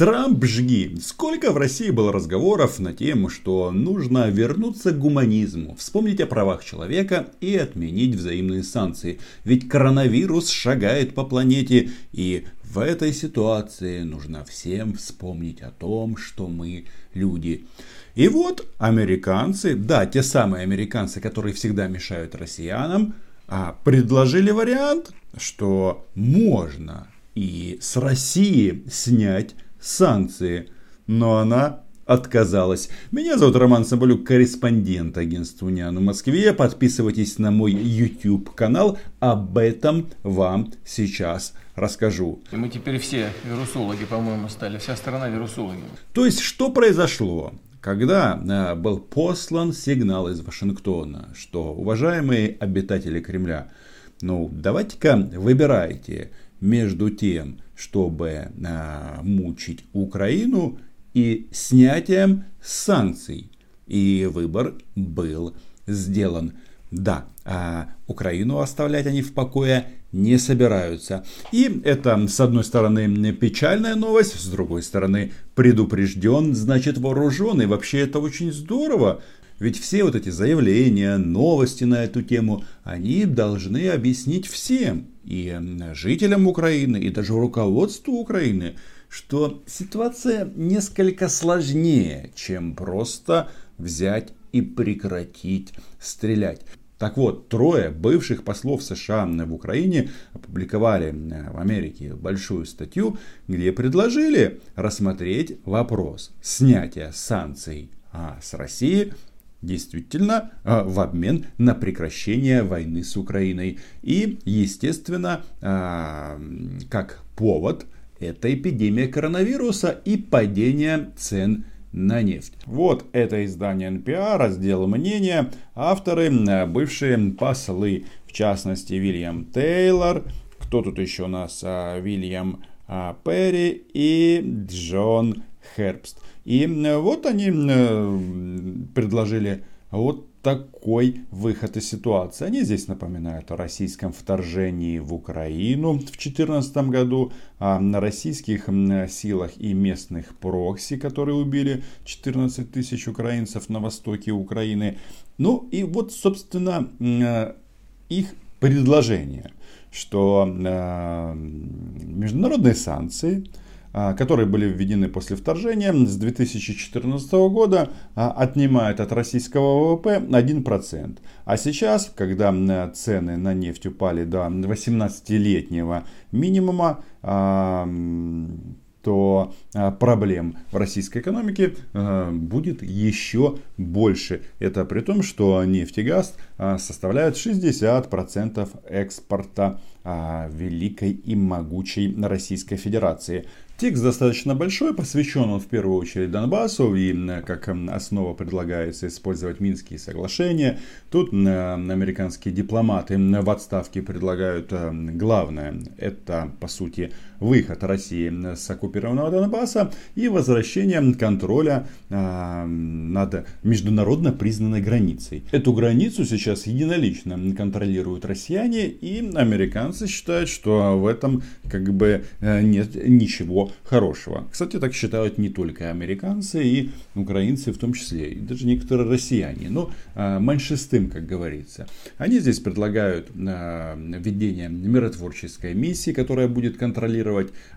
Трамп жги. Сколько в России было разговоров на тему, что нужно вернуться к гуманизму, вспомнить о правах человека и отменить взаимные санкции. Ведь коронавирус шагает по планете и в этой ситуации нужно всем вспомнить о том, что мы люди. И вот американцы, да, те самые американцы, которые всегда мешают россиянам, а, предложили вариант, что можно и с России снять санкции. Но она отказалась. Меня зовут Роман Соболюк, корреспондент агентства Униан в Москве. Подписывайтесь на мой YouTube канал. Об этом вам сейчас расскажу. И мы теперь все вирусологи, по-моему, стали. Вся страна вирусологи. То есть, что произошло? Когда э, был послан сигнал из Вашингтона, что, уважаемые обитатели Кремля, ну, давайте-ка выбирайте между тем, чтобы а, мучить Украину и снятием санкций. И выбор был сделан. Да, а Украину оставлять они в покое не собираются. И это, с одной стороны, печальная новость, с другой стороны, предупрежден, значит вооружен. И вообще это очень здорово. Ведь все вот эти заявления, новости на эту тему, они должны объяснить всем, и жителям Украины, и даже руководству Украины, что ситуация несколько сложнее, чем просто взять и прекратить стрелять. Так вот, трое бывших послов США в Украине опубликовали в Америке большую статью, где предложили рассмотреть вопрос снятия санкций а, с России действительно а, в обмен на прекращение войны с Украиной. И, естественно, а, как повод, это эпидемия коронавируса и падение цен на нефть. Вот это издание НПА, раздел мнения, авторы, а, бывшие послы, в частности, Вильям Тейлор, кто тут еще у нас, Вильям Перри и Джон Хербст. И вот они предложили вот такой выход из ситуации. Они здесь напоминают о российском вторжении в Украину в 2014 году, о российских силах и местных прокси, которые убили 14 тысяч украинцев на востоке Украины. Ну и вот, собственно, их предложение, что международные санкции – которые были введены после вторжения, с 2014 года а, отнимают от российского ВВП 1%. А сейчас, когда цены на нефть упали до 18-летнего минимума, а, то проблем в российской экономике будет еще больше. Это при том, что нефть и газ составляют 60% экспорта великой и могучей Российской Федерации. Текст достаточно большой, посвящен он в первую очередь Донбассу, и как основа предлагается использовать Минские соглашения. Тут американские дипломаты в отставке предлагают э, главное, это по сути выход России с оккупированного Донбасса и возвращение контроля э, над международно признанной границей. Эту границу сейчас единолично контролируют россияне, и американцы считают, что в этом как бы э, нет ничего хорошего. Кстати, так считают не только американцы и украинцы в том числе, и даже некоторые россияне. Но а, меньшинством, как говорится. Они здесь предлагают а, введение миротворческой миссии, которая будет контролировать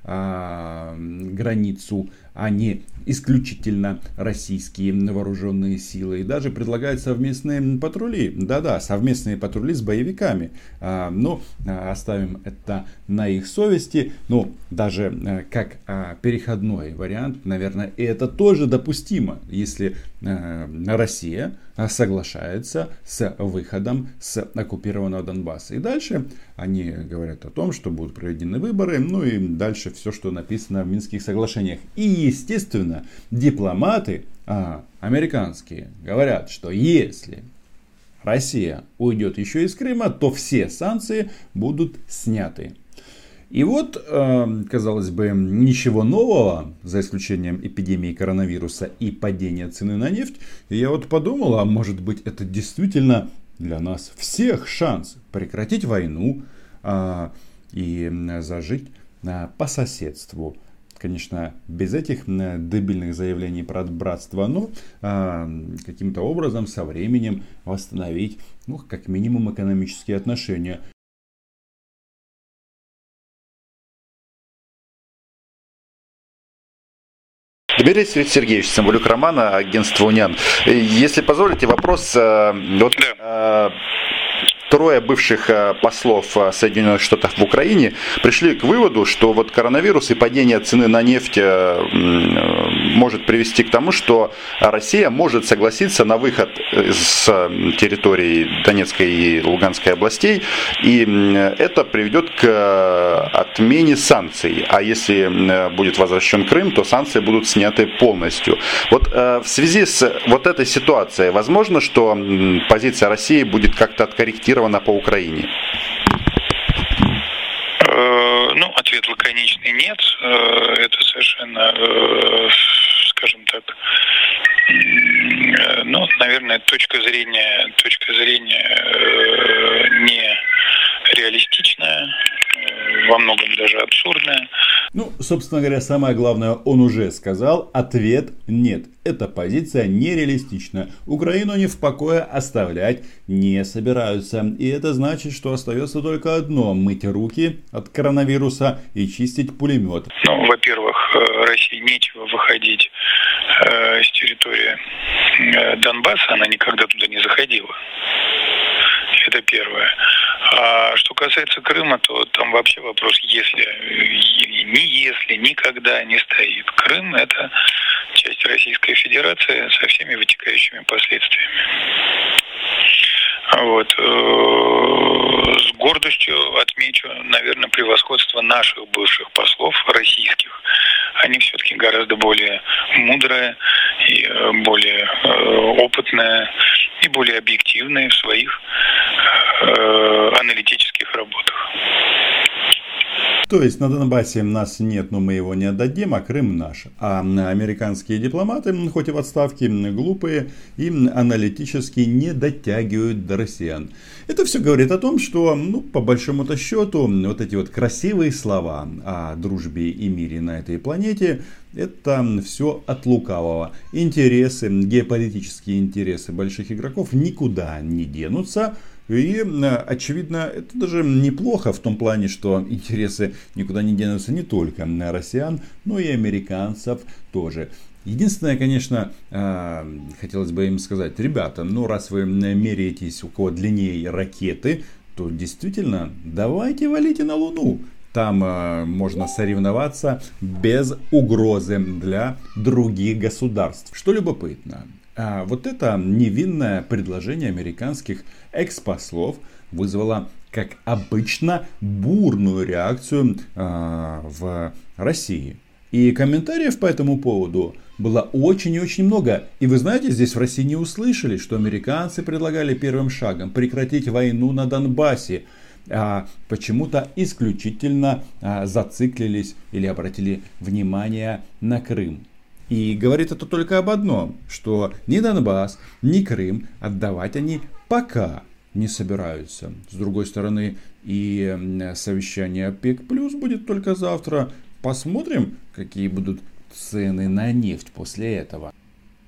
а, границу а не исключительно российские вооруженные силы. И даже предлагают совместные патрули. Да-да, совместные патрули с боевиками. А, но а, оставим это на их совести. Но даже а, как а, переходной вариант, наверное, это тоже допустимо, если а, Россия соглашается с выходом с оккупированного Донбасса. И дальше они говорят о том, что будут проведены выборы, ну и дальше все, что написано в Минских соглашениях. И, естественно, дипломаты а, американские говорят, что если Россия уйдет еще из Крыма, то все санкции будут сняты. И вот, эм, казалось бы, ничего нового, за исключением эпидемии коронавируса и падения цены на нефть. Я вот подумал, а может быть это действительно для нас всех шанс прекратить войну а, и зажить а, по соседству конечно, без этих дебильных заявлений про братство, но а, каким-то образом со временем восстановить, ну, как минимум, экономические отношения. Дмитрий Сергеевич, Самбулюк Романа, агентство «Униан». Если позволите, вопрос. Э, вот, да. Э, трое бывших э, послов э, Соединенных Штатов в Украине пришли к выводу, что вот коронавирус и падение цены на нефть э, может привести к тому, что Россия может согласиться на выход с территории Донецкой и Луганской областей, и это приведет к отмене санкций. А если будет возвращен Крым, то санкции будут сняты полностью. Вот в связи с вот этой ситуацией, возможно, что позиция России будет как-то откорректирована по Украине? Э, ну, ответ лаконичный нет. Э, это совершенно, э, скажем так, ну, наверное, точка зрения, точка зрения не реалистичная, во многом даже абсурдная. Ну, собственно говоря, самое главное он уже сказал. Ответ нет. Эта позиция нереалистична. Украину не в покое оставлять не собираются. И это значит, что остается только одно. Мыть руки от коронавируса и чистить пулемет. Ну, э, России нечего выходить э, с территории э, Донбасса. Она никогда туда не заходила. Это первое. А что касается Крыма, то там вообще вопрос если, не если, никогда не стоит. Крым – это часть Российской Федерации со всеми вытекающими последствиями. Вот. Э, с гордостью отмечу, наверное, превосходство наших бывших послов, российских. Они все-таки гораздо более мудрые и э, более э, опытные и более объективные в своих аналитических. То есть на Донбассе нас нет, но мы его не отдадим, а Крым наш. А американские дипломаты, хоть и в отставке, глупые и аналитически не дотягивают до россиян. Это все говорит о том, что, ну, по большому-то счету, вот эти вот красивые слова о дружбе и мире на этой планете, это все от лукавого. Интересы, геополитические интересы больших игроков никуда не денутся. И, очевидно, это даже неплохо в том плане, что интересы никуда не денутся не только россиян, но и американцев тоже. Единственное, конечно, а, хотелось бы им сказать, ребята, ну раз вы меряетесь, у кого длиннее ракеты, то действительно давайте валите на Луну. Там э, можно соревноваться без угрозы для других государств. Что любопытно, а вот это невинное предложение американских экс-послов вызвало, как обычно, бурную реакцию э, в России. И комментариев по этому поводу было очень и очень много. И вы знаете, здесь в России не услышали, что американцы предлагали первым шагом прекратить войну на Донбассе. А почему-то исключительно а, зациклились или обратили внимание на Крым. И говорит это только об одном, что ни Донбасс, ни Крым отдавать они пока не собираются. С другой стороны, и совещание ОПЕК плюс будет только завтра. Посмотрим, какие будут цены на нефть после этого.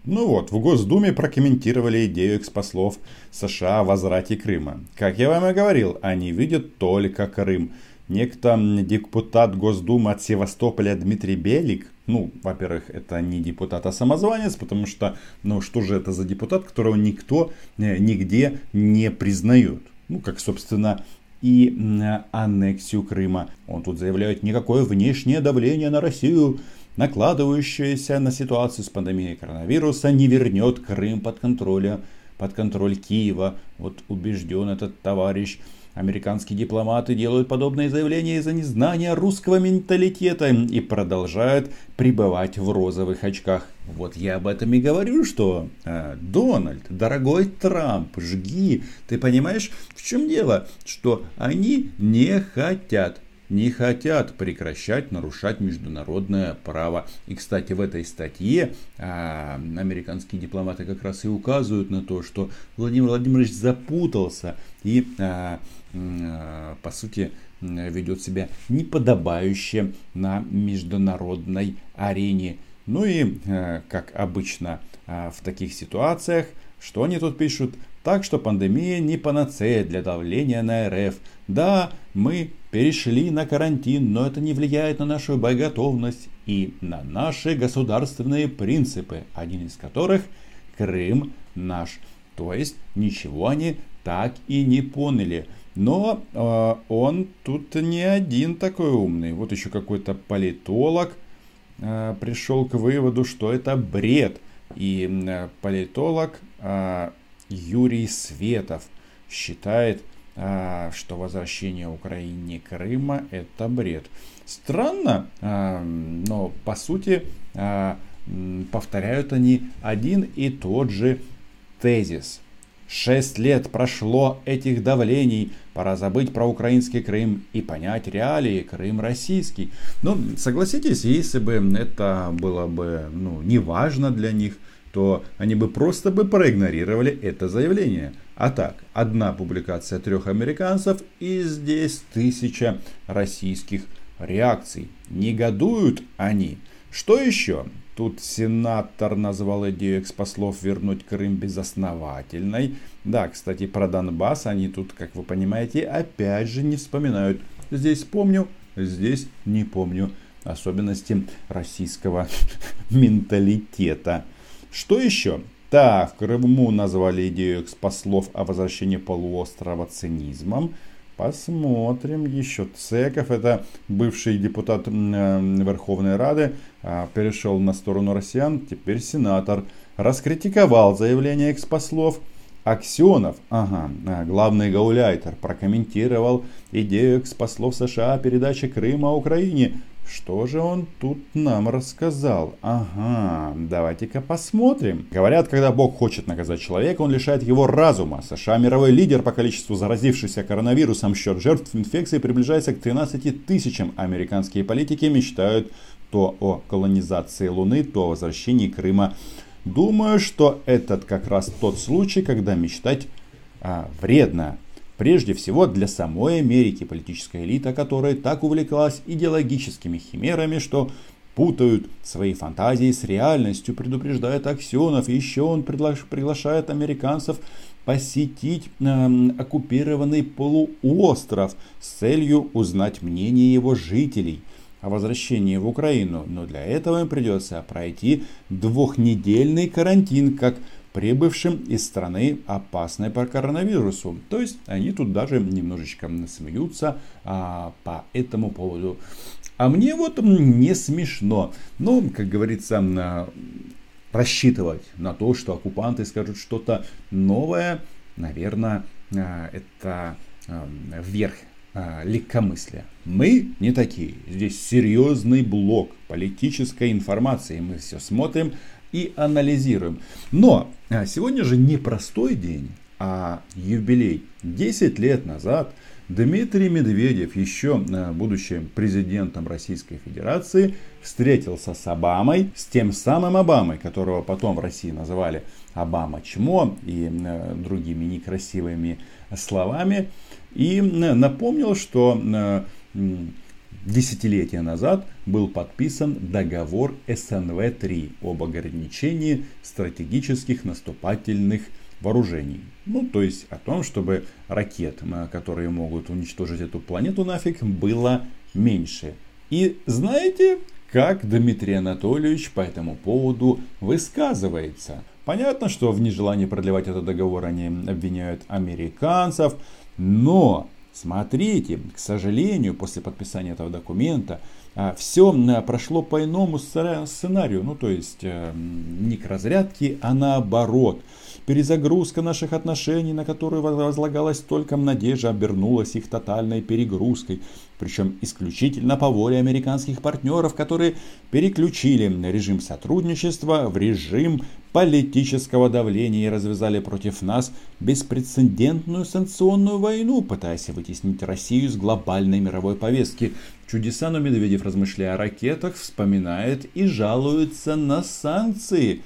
Ну вот, в Госдуме прокомментировали идею экспослов США о возврате Крыма. Как я вам и говорил, они видят только Крым. Некто депутат Госдумы от Севастополя Дмитрий Белик, ну, во-первых, это не депутат, а самозванец, потому что, ну, что же это за депутат, которого никто э, нигде не признает. Ну, как, собственно, и аннексию Крыма. Он тут заявляет, никакое внешнее давление на Россию, накладывающееся на ситуацию с пандемией коронавируса, не вернет Крым под контроль, под контроль Киева. Вот убежден этот товарищ. Американские дипломаты делают подобные заявления из-за незнания русского менталитета и продолжают пребывать в розовых очках. Вот я об этом и говорю, что э, Дональд, дорогой Трамп, жги. Ты понимаешь, в чем дело? Что они не хотят не хотят прекращать нарушать международное право. И, кстати, в этой статье а, американские дипломаты как раз и указывают на то, что Владимир Владимирович запутался и а, а, по сути, ведет себя неподобающе на международной арене. Ну и, э, как обычно э, в таких ситуациях, что они тут пишут? Так что пандемия не панацея для давления на РФ. Да, мы перешли на карантин, но это не влияет на нашу боеготовность и на наши государственные принципы, один из которых Крым наш. То есть ничего они так и не поняли. Но э, он тут не один такой умный. Вот еще какой-то политолог э, пришел к выводу, что это бред. И э, политолог э, Юрий Светов считает, а, что возвращение Украине Крыма это бред. Странно, а, но по сути а, повторяют они один и тот же тезис. Шесть лет прошло этих давлений, пора забыть про украинский Крым и понять реалии Крым российский. Ну, согласитесь, если бы это было бы ну, не важно для них, то они бы просто бы проигнорировали это заявление. А так, одна публикация трех американцев и здесь тысяча российских реакций. Негодуют они. Что еще? Тут сенатор назвал идею экспослов вернуть Крым безосновательной. Да, кстати, про Донбасс они тут, как вы понимаете, опять же не вспоминают. Здесь помню, здесь не помню особенности российского менталитета. Что еще? Так, в Крыму назвали идею экспослов о возвращении полуострова цинизмом. Посмотрим еще. Цеков, это бывший депутат э, Верховной Рады, а, перешел на сторону россиян, теперь сенатор. Раскритиковал заявление экспослов. Аксенов, ага, а, главный гауляйтер, прокомментировал идею экспослов США о передаче Крыма Украине. Что же он тут нам рассказал? Ага, давайте-ка посмотрим. Говорят, когда Бог хочет наказать человека, он лишает его разума. США мировой лидер по количеству заразившихся коронавирусом счет жертв инфекции приближается к 13 тысячам. Американские политики мечтают то о колонизации Луны, то о возвращении Крыма. Думаю, что этот как раз тот случай, когда мечтать а, вредно. Прежде всего для самой Америки, политическая элита, которая так увлеклась идеологическими химерами, что путают свои фантазии с реальностью, предупреждает Аксенов. Еще он приглашает американцев посетить э, оккупированный полуостров с целью узнать мнение его жителей о возвращении в Украину. Но для этого им придется пройти двухнедельный карантин, как прибывшим из страны опасной по коронавирусу. То есть они тут даже немножечко смеются а, по этому поводу. А мне вот не смешно. Но, как говорится, рассчитывать на то, что оккупанты скажут что-то новое, наверное, а, это а, вверх а, легкомыслия. Мы не такие. Здесь серьезный блок политической информации. Мы все смотрим и анализируем. Но а, сегодня же не простой день, а юбилей. 10 лет назад Дмитрий Медведев, еще а, будущим президентом Российской Федерации, встретился с Обамой, с тем самым Обамой, которого потом в России называли Обама Чмо и а, другими некрасивыми словами, и напомнил, что десятилетия назад был подписан договор СНВ-3 об ограничении стратегических наступательных вооружений. Ну, то есть о том, чтобы ракет, которые могут уничтожить эту планету нафиг, было меньше. И знаете, как Дмитрий Анатольевич по этому поводу высказывается? Понятно, что в нежелании продлевать этот договор они обвиняют американцев, но Смотрите, к сожалению, после подписания этого документа а, все прошло по иному сценарию. Ну, то есть э, не к разрядке, а наоборот. Перезагрузка наших отношений, на которую возлагалась только надежда, обернулась их тотальной перегрузкой. Причем исключительно по воле американских партнеров, которые переключили режим сотрудничества в режим политического давления и развязали против нас беспрецедентную санкционную войну, пытаясь вытеснить Россию с глобальной мировой повестки. Чудеса, но Медведев, размышляя о ракетах, вспоминает и жалуется на санкции.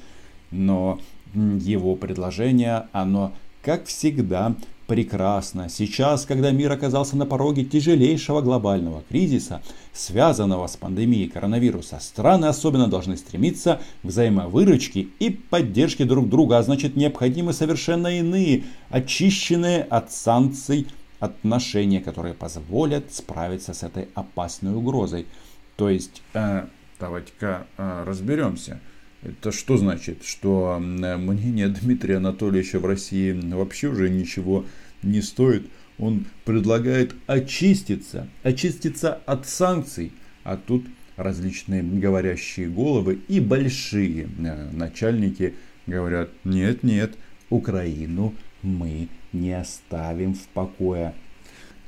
Но его предложение, оно, как всегда, прекрасно. Сейчас, когда мир оказался на пороге тяжелейшего глобального кризиса, связанного с пандемией коронавируса, страны особенно должны стремиться к взаимовыручке и поддержке друг друга, а значит необходимы совершенно иные, очищенные от санкций отношения, которые позволят справиться с этой опасной угрозой. То есть, э, давайте-ка э, разберемся. Это что значит? Что мнение Дмитрия Анатольевича в России вообще уже ничего не стоит. Он предлагает очиститься, очиститься от санкций. А тут различные говорящие головы и большие э, начальники говорят, нет, нет, Украину мы не оставим в покое.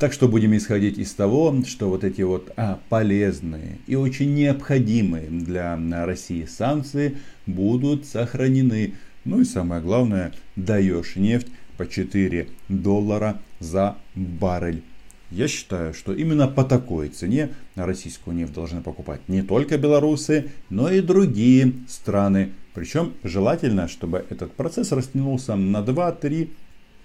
Так что будем исходить из того, что вот эти вот а, полезные и очень необходимые для России санкции будут сохранены. Ну и самое главное, даешь нефть по 4 доллара за баррель. Я считаю, что именно по такой цене российскую нефть должны покупать не только белорусы, но и другие страны. Причем желательно, чтобы этот процесс растянулся на 2-3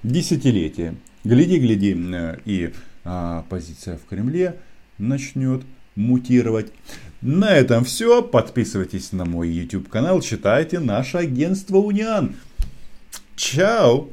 десятилетия. Гляди, гляди, э, и а, позиция в Кремле начнет мутировать. На этом все. Подписывайтесь на мой YouTube канал, читайте наше агентство Униан. Чао!